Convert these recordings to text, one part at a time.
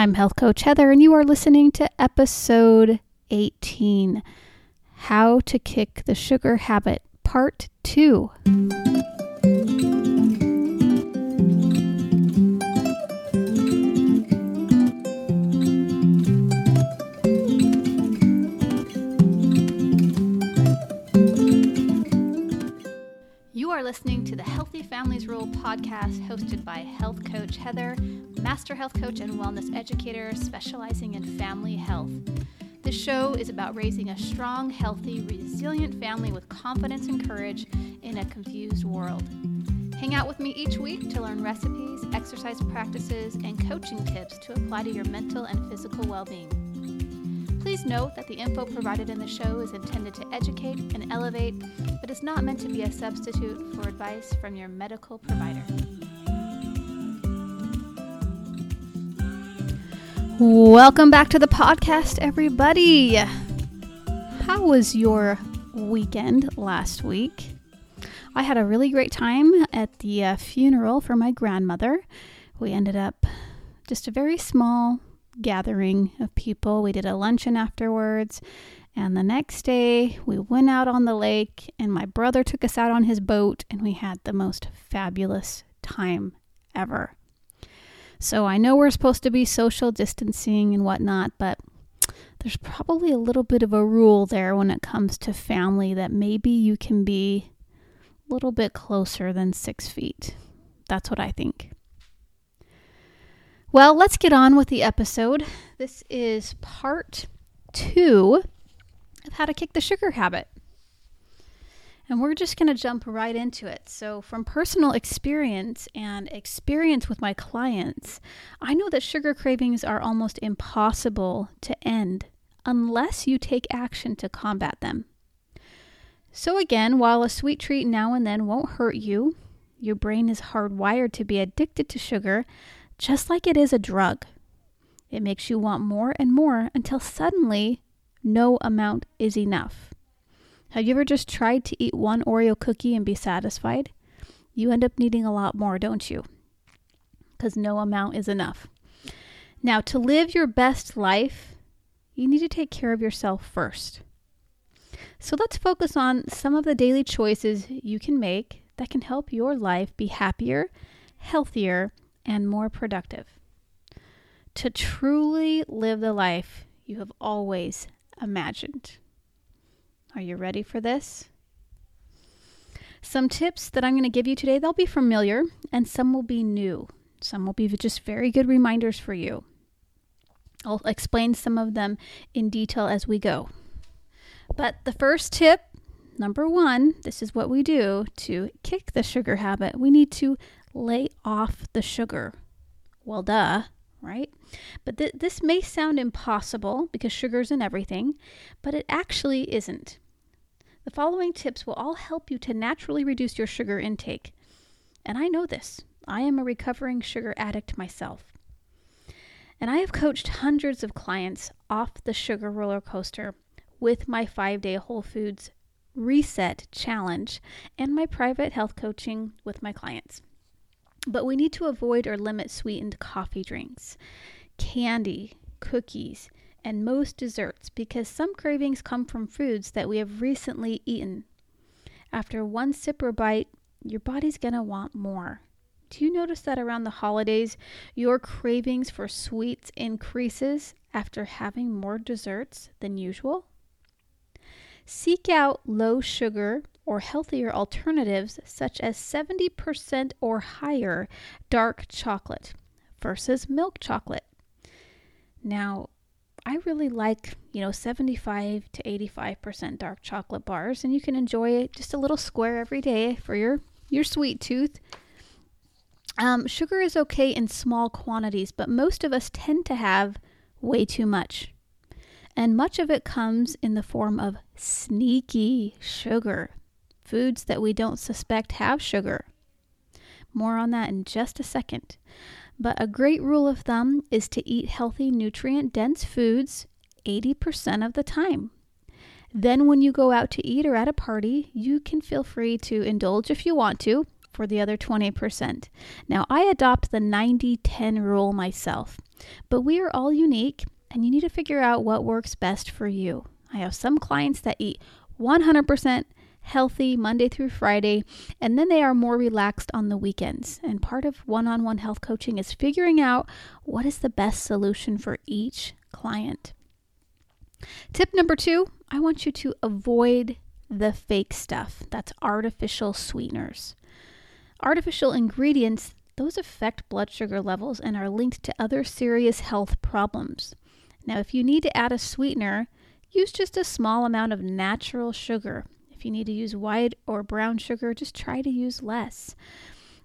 I'm Health Coach Heather, and you are listening to episode 18 How to Kick the Sugar Habit, Part 2. To the Healthy Families Rule podcast hosted by Health Coach Heather, Master Health Coach and Wellness Educator specializing in family health. This show is about raising a strong, healthy, resilient family with confidence and courage in a confused world. Hang out with me each week to learn recipes, exercise practices, and coaching tips to apply to your mental and physical well being. Please note that the info provided in the show is intended to educate and elevate, but is not meant to be a substitute for advice from your medical provider. Welcome back to the podcast, everybody. How was your weekend last week? I had a really great time at the uh, funeral for my grandmother. We ended up just a very small gathering of people. We did a luncheon afterwards. And the next day, we went out on the lake, and my brother took us out on his boat, and we had the most fabulous time ever. So I know we're supposed to be social distancing and whatnot, but there's probably a little bit of a rule there when it comes to family that maybe you can be a little bit closer than six feet. That's what I think. Well, let's get on with the episode. This is part two of how to kick the sugar habit. And we're just going to jump right into it. So, from personal experience and experience with my clients, I know that sugar cravings are almost impossible to end unless you take action to combat them. So, again, while a sweet treat now and then won't hurt you, your brain is hardwired to be addicted to sugar, just like it is a drug. It makes you want more and more until suddenly no amount is enough. Have you ever just tried to eat one Oreo cookie and be satisfied? You end up needing a lot more, don't you? Because no amount is enough. Now, to live your best life, you need to take care of yourself first. So let's focus on some of the daily choices you can make that can help your life be happier, healthier, and more productive. To truly live the life you have always imagined. Are you ready for this? Some tips that I'm going to give you today, they'll be familiar and some will be new. Some will be just very good reminders for you. I'll explain some of them in detail as we go. But the first tip, number one, this is what we do to kick the sugar habit. We need to lay off the sugar. Well, duh, right? But th- this may sound impossible because sugar's in everything, but it actually isn't. The following tips will all help you to naturally reduce your sugar intake. And I know this. I am a recovering sugar addict myself. And I have coached hundreds of clients off the sugar roller coaster with my five day Whole Foods Reset Challenge and my private health coaching with my clients. But we need to avoid or limit sweetened coffee drinks, candy, cookies, and most desserts because some cravings come from foods that we have recently eaten. After one sip or bite, your body's going to want more. Do you notice that around the holidays, your cravings for sweets increases after having more desserts than usual? Seek out low sugar or healthier alternatives such as 70% or higher dark chocolate versus milk chocolate. Now, I really like, you know, 75 to 85% dark chocolate bars and you can enjoy just a little square every day for your your sweet tooth. Um, sugar is okay in small quantities, but most of us tend to have way too much. And much of it comes in the form of sneaky sugar, foods that we don't suspect have sugar. More on that in just a second. But a great rule of thumb is to eat healthy, nutrient dense foods 80% of the time. Then, when you go out to eat or at a party, you can feel free to indulge if you want to for the other 20%. Now, I adopt the 90 10 rule myself. But we are all unique, and you need to figure out what works best for you. I have some clients that eat 100% healthy Monday through Friday, and then they are more relaxed on the weekends. And part of one on one health coaching is figuring out what is the best solution for each client. Tip number two I want you to avoid the fake stuff that's artificial sweeteners. Artificial ingredients, those affect blood sugar levels and are linked to other serious health problems. Now, if you need to add a sweetener, use just a small amount of natural sugar. If you need to use white or brown sugar, just try to use less.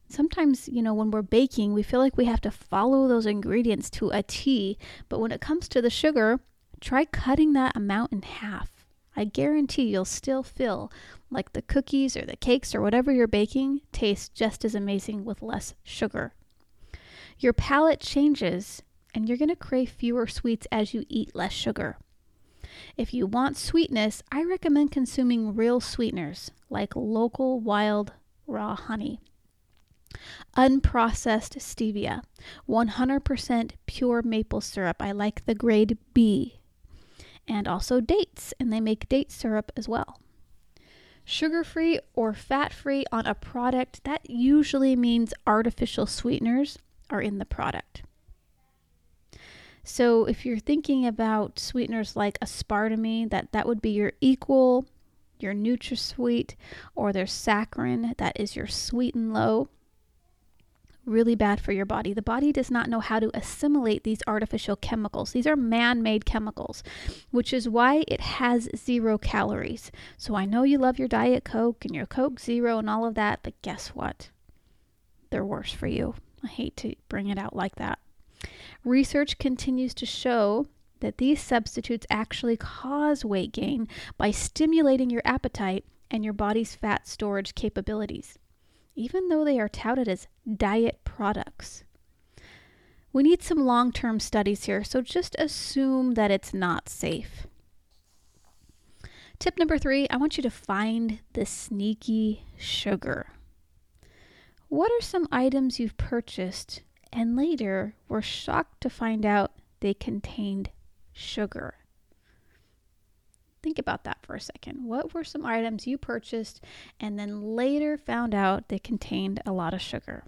Sometimes, you know, when we're baking, we feel like we have to follow those ingredients to a T, but when it comes to the sugar, try cutting that amount in half. I guarantee you'll still feel like the cookies or the cakes or whatever you're baking taste just as amazing with less sugar. Your palate changes and you're going to crave fewer sweets as you eat less sugar. If you want sweetness, I recommend consuming real sweeteners like local wild raw honey. Unprocessed stevia, 100% pure maple syrup. I like the grade B and also dates, and they make date syrup as well. Sugar free or fat free on a product, that usually means artificial sweeteners are in the product. So if you're thinking about sweeteners like aspartame, that, that would be your equal, your NutraSweet, or there's saccharin, that is your sweet and low really bad for your body. The body does not know how to assimilate these artificial chemicals. These are man made chemicals, which is why it has zero calories. So I know you love your Diet Coke and your Coke Zero and all of that, but guess what? They're worse for you. I hate to bring it out like that. Research continues to show that these substitutes actually cause weight gain by stimulating your appetite and your body's fat storage capabilities even though they are touted as diet products. We need some long term studies here, so just assume that it's not safe. Tip number three I want you to find the sneaky sugar. What are some items you've purchased and later were shocked to find out they contained sugar? Think about that for a second. What were some items you purchased and then later found out they contained a lot of sugar?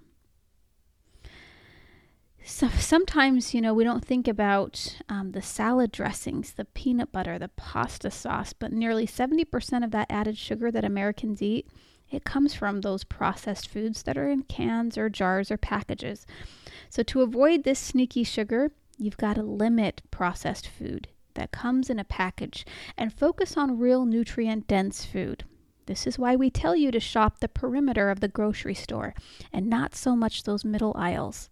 So sometimes, you know, we don't think about um, the salad dressings, the peanut butter, the pasta sauce, but nearly 70% of that added sugar that Americans eat, it comes from those processed foods that are in cans or jars or packages. So to avoid this sneaky sugar, you've got to limit processed food that comes in a package and focus on real nutrient dense food. This is why we tell you to shop the perimeter of the grocery store and not so much those middle aisles.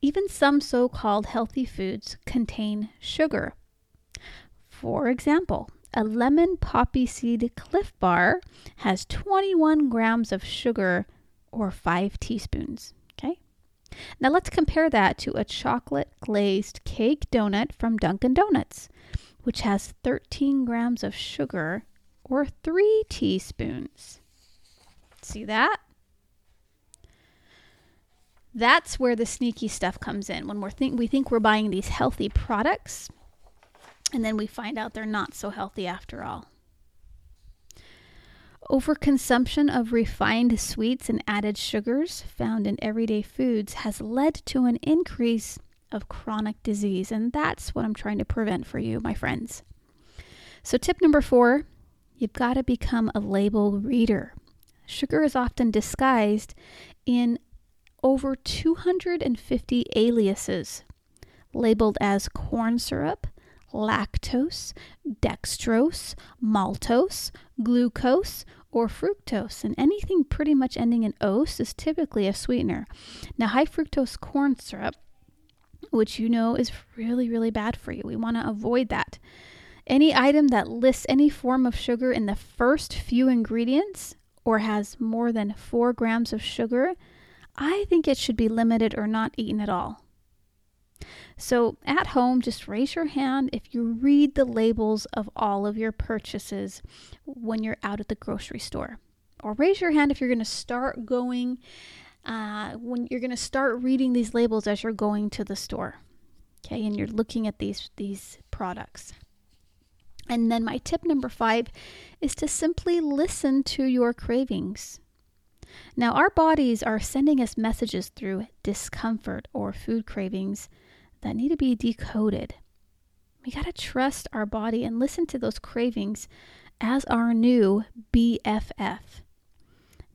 Even some so called healthy foods contain sugar. For example, a lemon poppy seed Clif Bar has 21 grams of sugar or 5 teaspoons. Now let's compare that to a chocolate glazed cake donut from Dunkin' Donuts, which has 13 grams of sugar or 3 teaspoons. See that? That's where the sneaky stuff comes in. When we're think we think we're buying these healthy products and then we find out they're not so healthy after all. Overconsumption of refined sweets and added sugars found in everyday foods has led to an increase of chronic disease, and that's what I'm trying to prevent for you, my friends. So, tip number four you've got to become a label reader. Sugar is often disguised in over 250 aliases labeled as corn syrup, lactose, dextrose, maltose, glucose, or fructose. And anything pretty much ending in ose is typically a sweetener. Now, high fructose corn syrup, which you know is really, really bad for you, we want to avoid that. Any item that lists any form of sugar in the first few ingredients or has more than four grams of sugar, I think it should be limited or not eaten at all. So at home, just raise your hand if you read the labels of all of your purchases when you're out at the grocery store. Or raise your hand if you're going to start going uh, when you're going to start reading these labels as you're going to the store. Okay, and you're looking at these these products. And then my tip number 5 is to simply listen to your cravings. Now, our bodies are sending us messages through discomfort or food cravings that need to be decoded. We got to trust our body and listen to those cravings as our new BFF.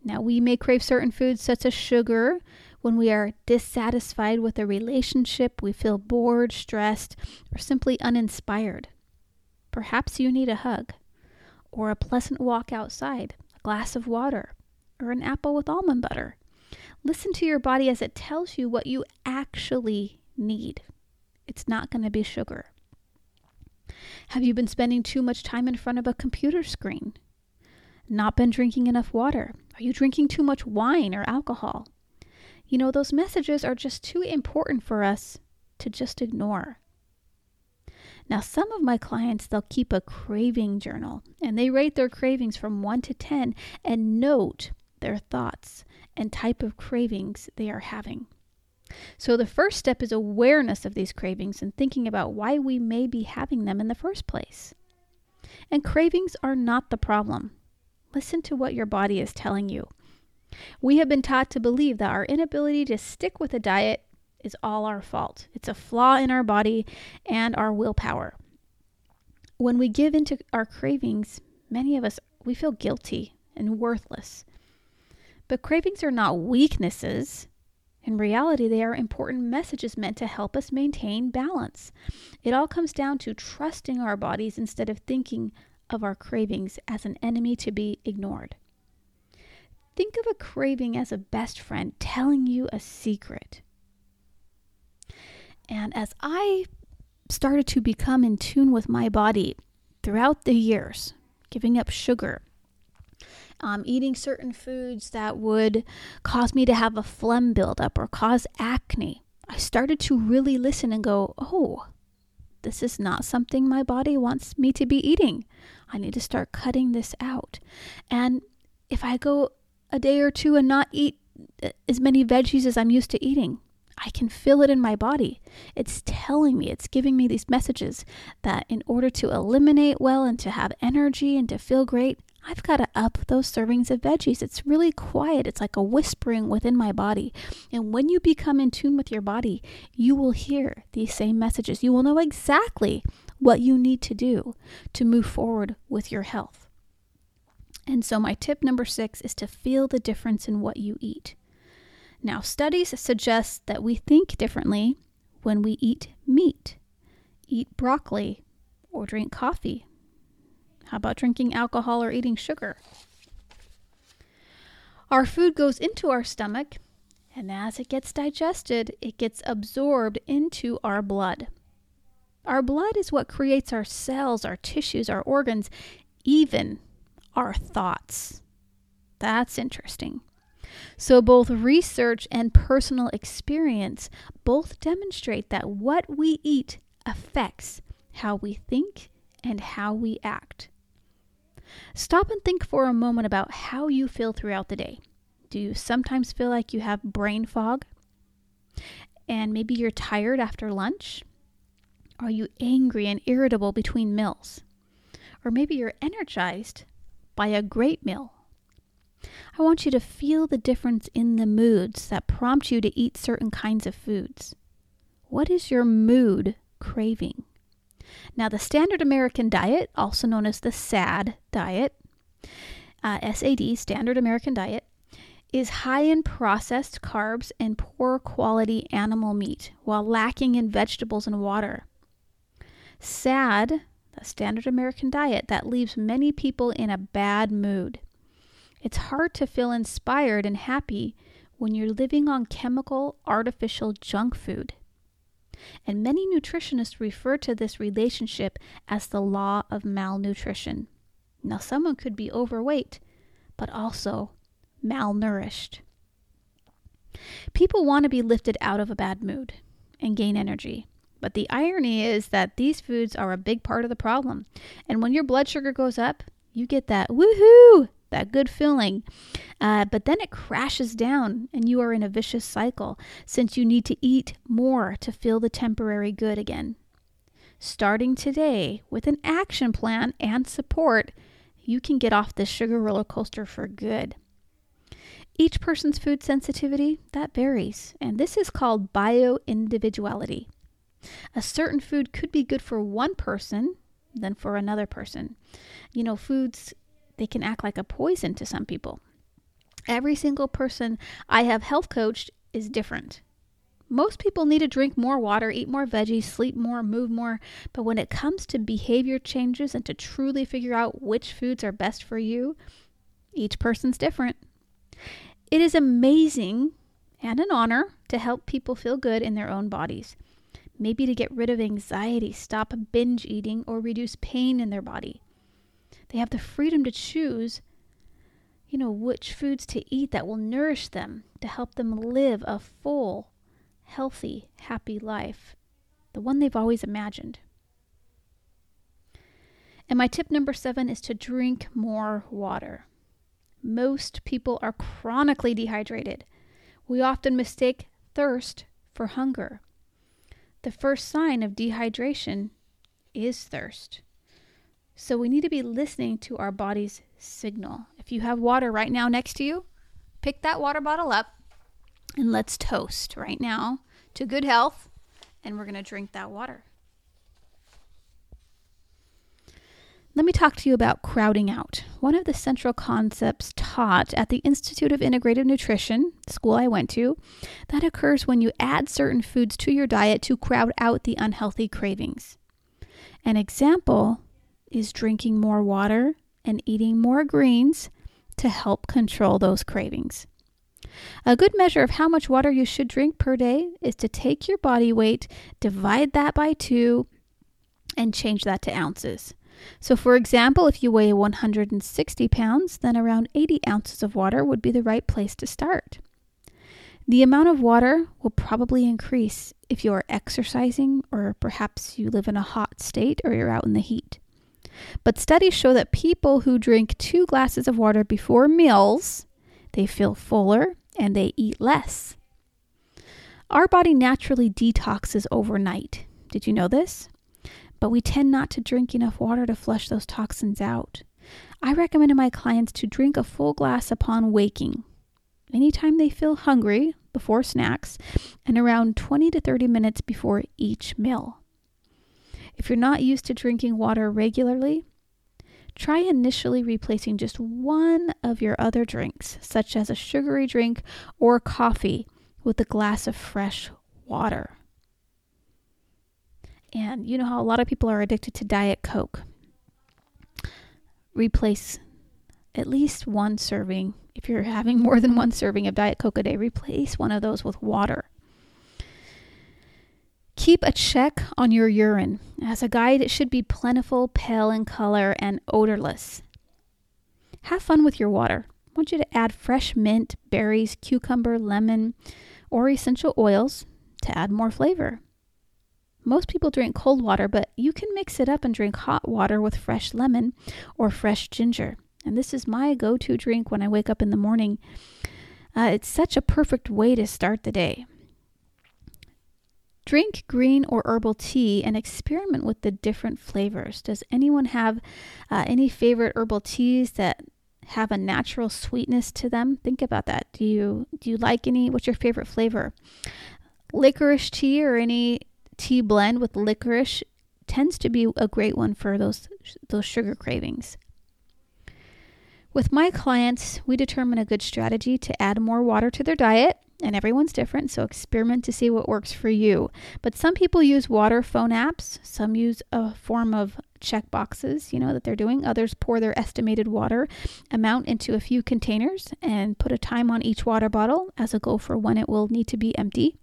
Now, we may crave certain foods such as sugar when we are dissatisfied with a relationship, we feel bored, stressed, or simply uninspired. Perhaps you need a hug, or a pleasant walk outside, a glass of water, or an apple with almond butter. Listen to your body as it tells you what you actually need. It's not going to be sugar. Have you been spending too much time in front of a computer screen? Not been drinking enough water? Are you drinking too much wine or alcohol? You know, those messages are just too important for us to just ignore. Now, some of my clients, they'll keep a craving journal and they rate their cravings from 1 to 10 and note their thoughts and type of cravings they are having. So, the first step is awareness of these cravings and thinking about why we may be having them in the first place. And cravings are not the problem. Listen to what your body is telling you. We have been taught to believe that our inability to stick with a diet is all our fault. It's a flaw in our body and our willpower. When we give into our cravings, many of us we feel guilty and worthless. But cravings are not weaknesses. In reality, they are important messages meant to help us maintain balance. It all comes down to trusting our bodies instead of thinking of our cravings as an enemy to be ignored. Think of a craving as a best friend telling you a secret. And as I started to become in tune with my body throughout the years, giving up sugar, um, eating certain foods that would cause me to have a phlegm buildup or cause acne, I started to really listen and go, oh, this is not something my body wants me to be eating. I need to start cutting this out. And if I go a day or two and not eat as many veggies as I'm used to eating, I can feel it in my body. It's telling me, it's giving me these messages that in order to eliminate well and to have energy and to feel great, I've got to up those servings of veggies. It's really quiet. It's like a whispering within my body. And when you become in tune with your body, you will hear these same messages. You will know exactly what you need to do to move forward with your health. And so, my tip number six is to feel the difference in what you eat. Now, studies suggest that we think differently when we eat meat, eat broccoli, or drink coffee. How about drinking alcohol or eating sugar? Our food goes into our stomach, and as it gets digested, it gets absorbed into our blood. Our blood is what creates our cells, our tissues, our organs, even our thoughts. That's interesting. So, both research and personal experience both demonstrate that what we eat affects how we think and how we act. Stop and think for a moment about how you feel throughout the day. Do you sometimes feel like you have brain fog? And maybe you're tired after lunch? Are you angry and irritable between meals? Or maybe you're energized by a great meal. I want you to feel the difference in the moods that prompt you to eat certain kinds of foods. What is your mood craving? Now, the standard American diet, also known as the SAD diet, uh, SAD, standard American diet, is high in processed carbs and poor quality animal meat while lacking in vegetables and water. SAD a standard American diet that leaves many people in a bad mood. It's hard to feel inspired and happy when you're living on chemical, artificial junk food. And many nutritionists refer to this relationship as the law of malnutrition. Now, someone could be overweight, but also malnourished. People want to be lifted out of a bad mood and gain energy. But the irony is that these foods are a big part of the problem. And when your blood sugar goes up, you get that woohoo that good feeling. Uh, but then it crashes down and you are in a vicious cycle since you need to eat more to feel the temporary good again. Starting today with an action plan and support, you can get off this sugar roller coaster for good. Each person's food sensitivity that varies, and this is called bioindividuality. A certain food could be good for one person than for another person. You know, foods they can act like a poison to some people. Every single person I have health coached is different. Most people need to drink more water, eat more veggies, sleep more, move more. But when it comes to behavior changes and to truly figure out which foods are best for you, each person's different. It is amazing and an honor to help people feel good in their own bodies. Maybe to get rid of anxiety, stop binge eating, or reduce pain in their body. They have the freedom to choose, you know, which foods to eat that will nourish them to help them live a full, healthy, happy life, the one they've always imagined. And my tip number seven is to drink more water. Most people are chronically dehydrated. We often mistake thirst for hunger. The first sign of dehydration is thirst. So we need to be listening to our body's signal. If you have water right now next to you, pick that water bottle up and let's toast right now to good health. And we're going to drink that water. Let me talk to you about crowding out. One of the central concepts taught at the Institute of Integrative Nutrition, school I went to, that occurs when you add certain foods to your diet to crowd out the unhealthy cravings. An example is drinking more water and eating more greens to help control those cravings. A good measure of how much water you should drink per day is to take your body weight, divide that by two, and change that to ounces. So, for example, if you weigh 160 pounds, then around 80 ounces of water would be the right place to start. The amount of water will probably increase if you are exercising or perhaps you live in a hot state or you're out in the heat. But studies show that people who drink two glasses of water before meals, they feel fuller and they eat less. Our body naturally detoxes overnight. Did you know this? But we tend not to drink enough water to flush those toxins out. I recommend to my clients to drink a full glass upon waking, anytime they feel hungry before snacks, and around 20 to 30 minutes before each meal. If you're not used to drinking water regularly, try initially replacing just one of your other drinks, such as a sugary drink or coffee, with a glass of fresh water. And you know how a lot of people are addicted to Diet Coke. Replace at least one serving. If you're having more than one serving of Diet Coke a day, replace one of those with water. Keep a check on your urine. As a guide, it should be plentiful, pale in color, and odorless. Have fun with your water. I want you to add fresh mint, berries, cucumber, lemon, or essential oils to add more flavor. Most people drink cold water, but you can mix it up and drink hot water with fresh lemon or fresh ginger. And this is my go to drink when I wake up in the morning. Uh, it's such a perfect way to start the day. Drink green or herbal tea and experiment with the different flavors. Does anyone have uh, any favorite herbal teas that have a natural sweetness to them? Think about that. Do you do you like any? What's your favorite flavor? Licorice tea or any tea blend with licorice tends to be a great one for those those sugar cravings. With my clients, we determine a good strategy to add more water to their diet and everyone's different, so experiment to see what works for you. But some people use water phone apps, some use a form of check boxes, you know, that they're doing. Others pour their estimated water amount into a few containers and put a time on each water bottle as a goal for when it will need to be empty.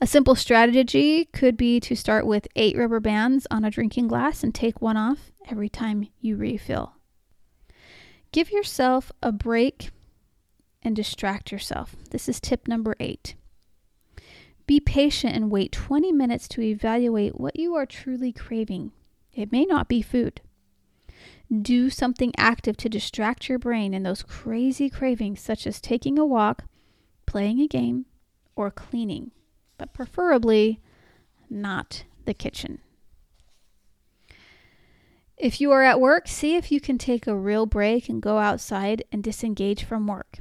A simple strategy could be to start with eight rubber bands on a drinking glass and take one off every time you refill. Give yourself a break and distract yourself. This is tip number eight. Be patient and wait 20 minutes to evaluate what you are truly craving. It may not be food. Do something active to distract your brain in those crazy cravings, such as taking a walk, playing a game, or cleaning, but preferably not the kitchen. If you are at work, see if you can take a real break and go outside and disengage from work.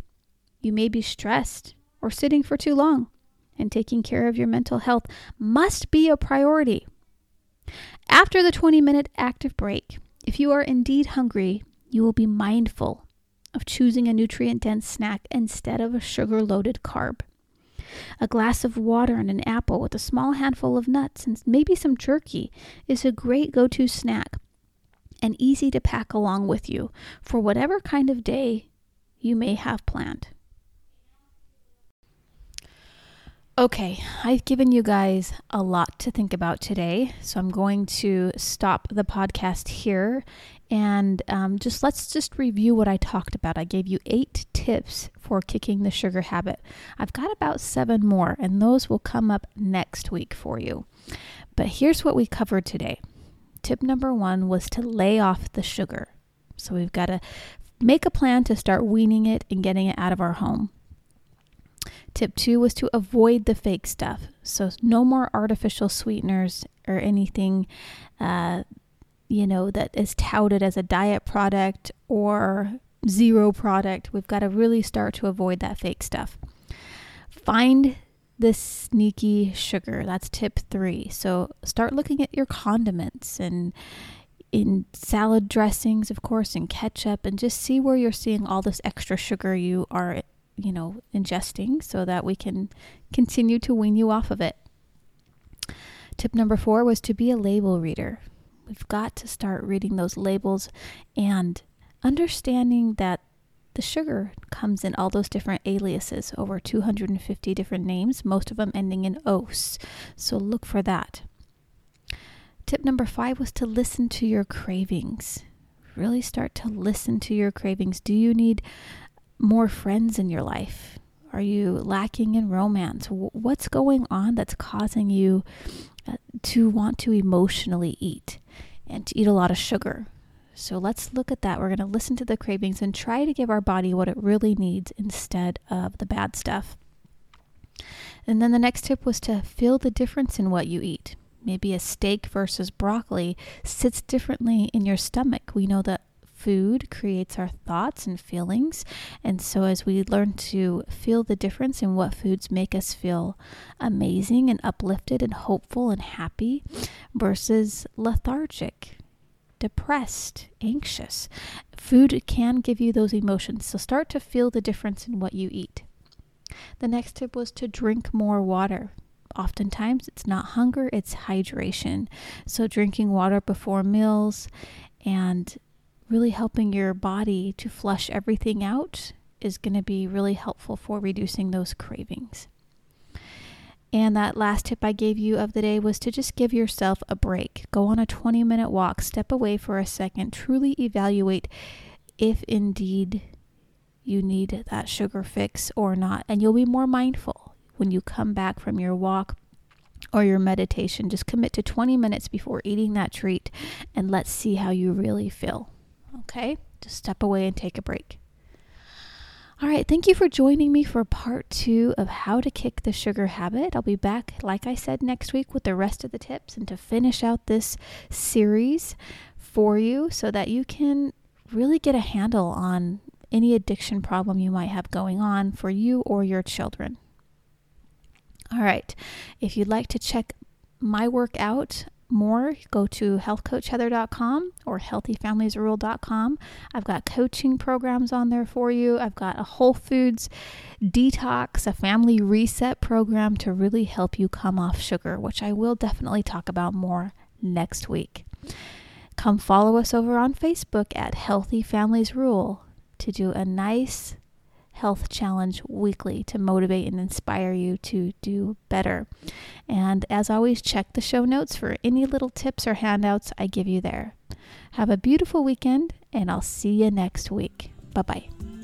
You may be stressed or sitting for too long, and taking care of your mental health must be a priority. After the 20 minute active break, if you are indeed hungry, you will be mindful of choosing a nutrient dense snack instead of a sugar loaded carb. A glass of water and an apple with a small handful of nuts and maybe some jerky is a great go to snack and easy to pack along with you for whatever kind of day you may have planned. Okay, I've given you guys a lot to think about today, so I'm going to stop the podcast here and um, just let's just review what I talked about. I gave you eight tips for kicking the sugar habit. I've got about seven more, and those will come up next week for you. But here's what we covered today. Tip number one was to lay off the sugar. So we've got to make a plan to start weaning it and getting it out of our home. Tip two was to avoid the fake stuff. So, no more artificial sweeteners or anything, uh, you know, that is touted as a diet product or zero product. We've got to really start to avoid that fake stuff. Find the sneaky sugar. That's tip three. So, start looking at your condiments and in salad dressings, of course, and ketchup, and just see where you're seeing all this extra sugar you are you know, ingesting so that we can continue to wean you off of it. Tip number four was to be a label reader. We've got to start reading those labels and understanding that the sugar comes in all those different aliases, over 250 different names, most of them ending in os. So look for that. Tip number five was to listen to your cravings. Really start to listen to your cravings. Do you need more friends in your life? Are you lacking in romance? What's going on that's causing you uh, to want to emotionally eat and to eat a lot of sugar? So let's look at that. We're going to listen to the cravings and try to give our body what it really needs instead of the bad stuff. And then the next tip was to feel the difference in what you eat. Maybe a steak versus broccoli sits differently in your stomach. We know that food creates our thoughts and feelings. And so, as we learn to feel the difference in what foods make us feel amazing and uplifted and hopeful and happy versus lethargic, depressed, anxious, food can give you those emotions. So, start to feel the difference in what you eat. The next tip was to drink more water oftentimes it's not hunger, it's hydration. So, drinking water before meals and really helping your body to flush everything out is going to be really helpful for reducing those cravings. And that last tip I gave you of the day was to just give yourself a break. Go on a 20 minute walk, step away for a second, truly evaluate if indeed you need that sugar fix or not. And you'll be more mindful when you come back from your walk or your meditation. Just commit to 20 minutes before eating that treat and let's see how you really feel. Okay? Just step away and take a break. All right, thank you for joining me for part two of how to kick the sugar habit. I'll be back, like I said, next week with the rest of the tips and to finish out this series for you so that you can really get a handle on any addiction problem you might have going on for you or your children. All right, if you'd like to check my work out, more, go to healthcoachheather.com or healthyfamiliesrule.com. I've got coaching programs on there for you. I've got a Whole Foods detox, a family reset program to really help you come off sugar, which I will definitely talk about more next week. Come follow us over on Facebook at Healthy Families Rule to do a nice health challenge weekly to motivate and inspire you to do better. And as always, check the show notes for any little tips or handouts I give you there. Have a beautiful weekend, and I'll see you next week. Bye bye.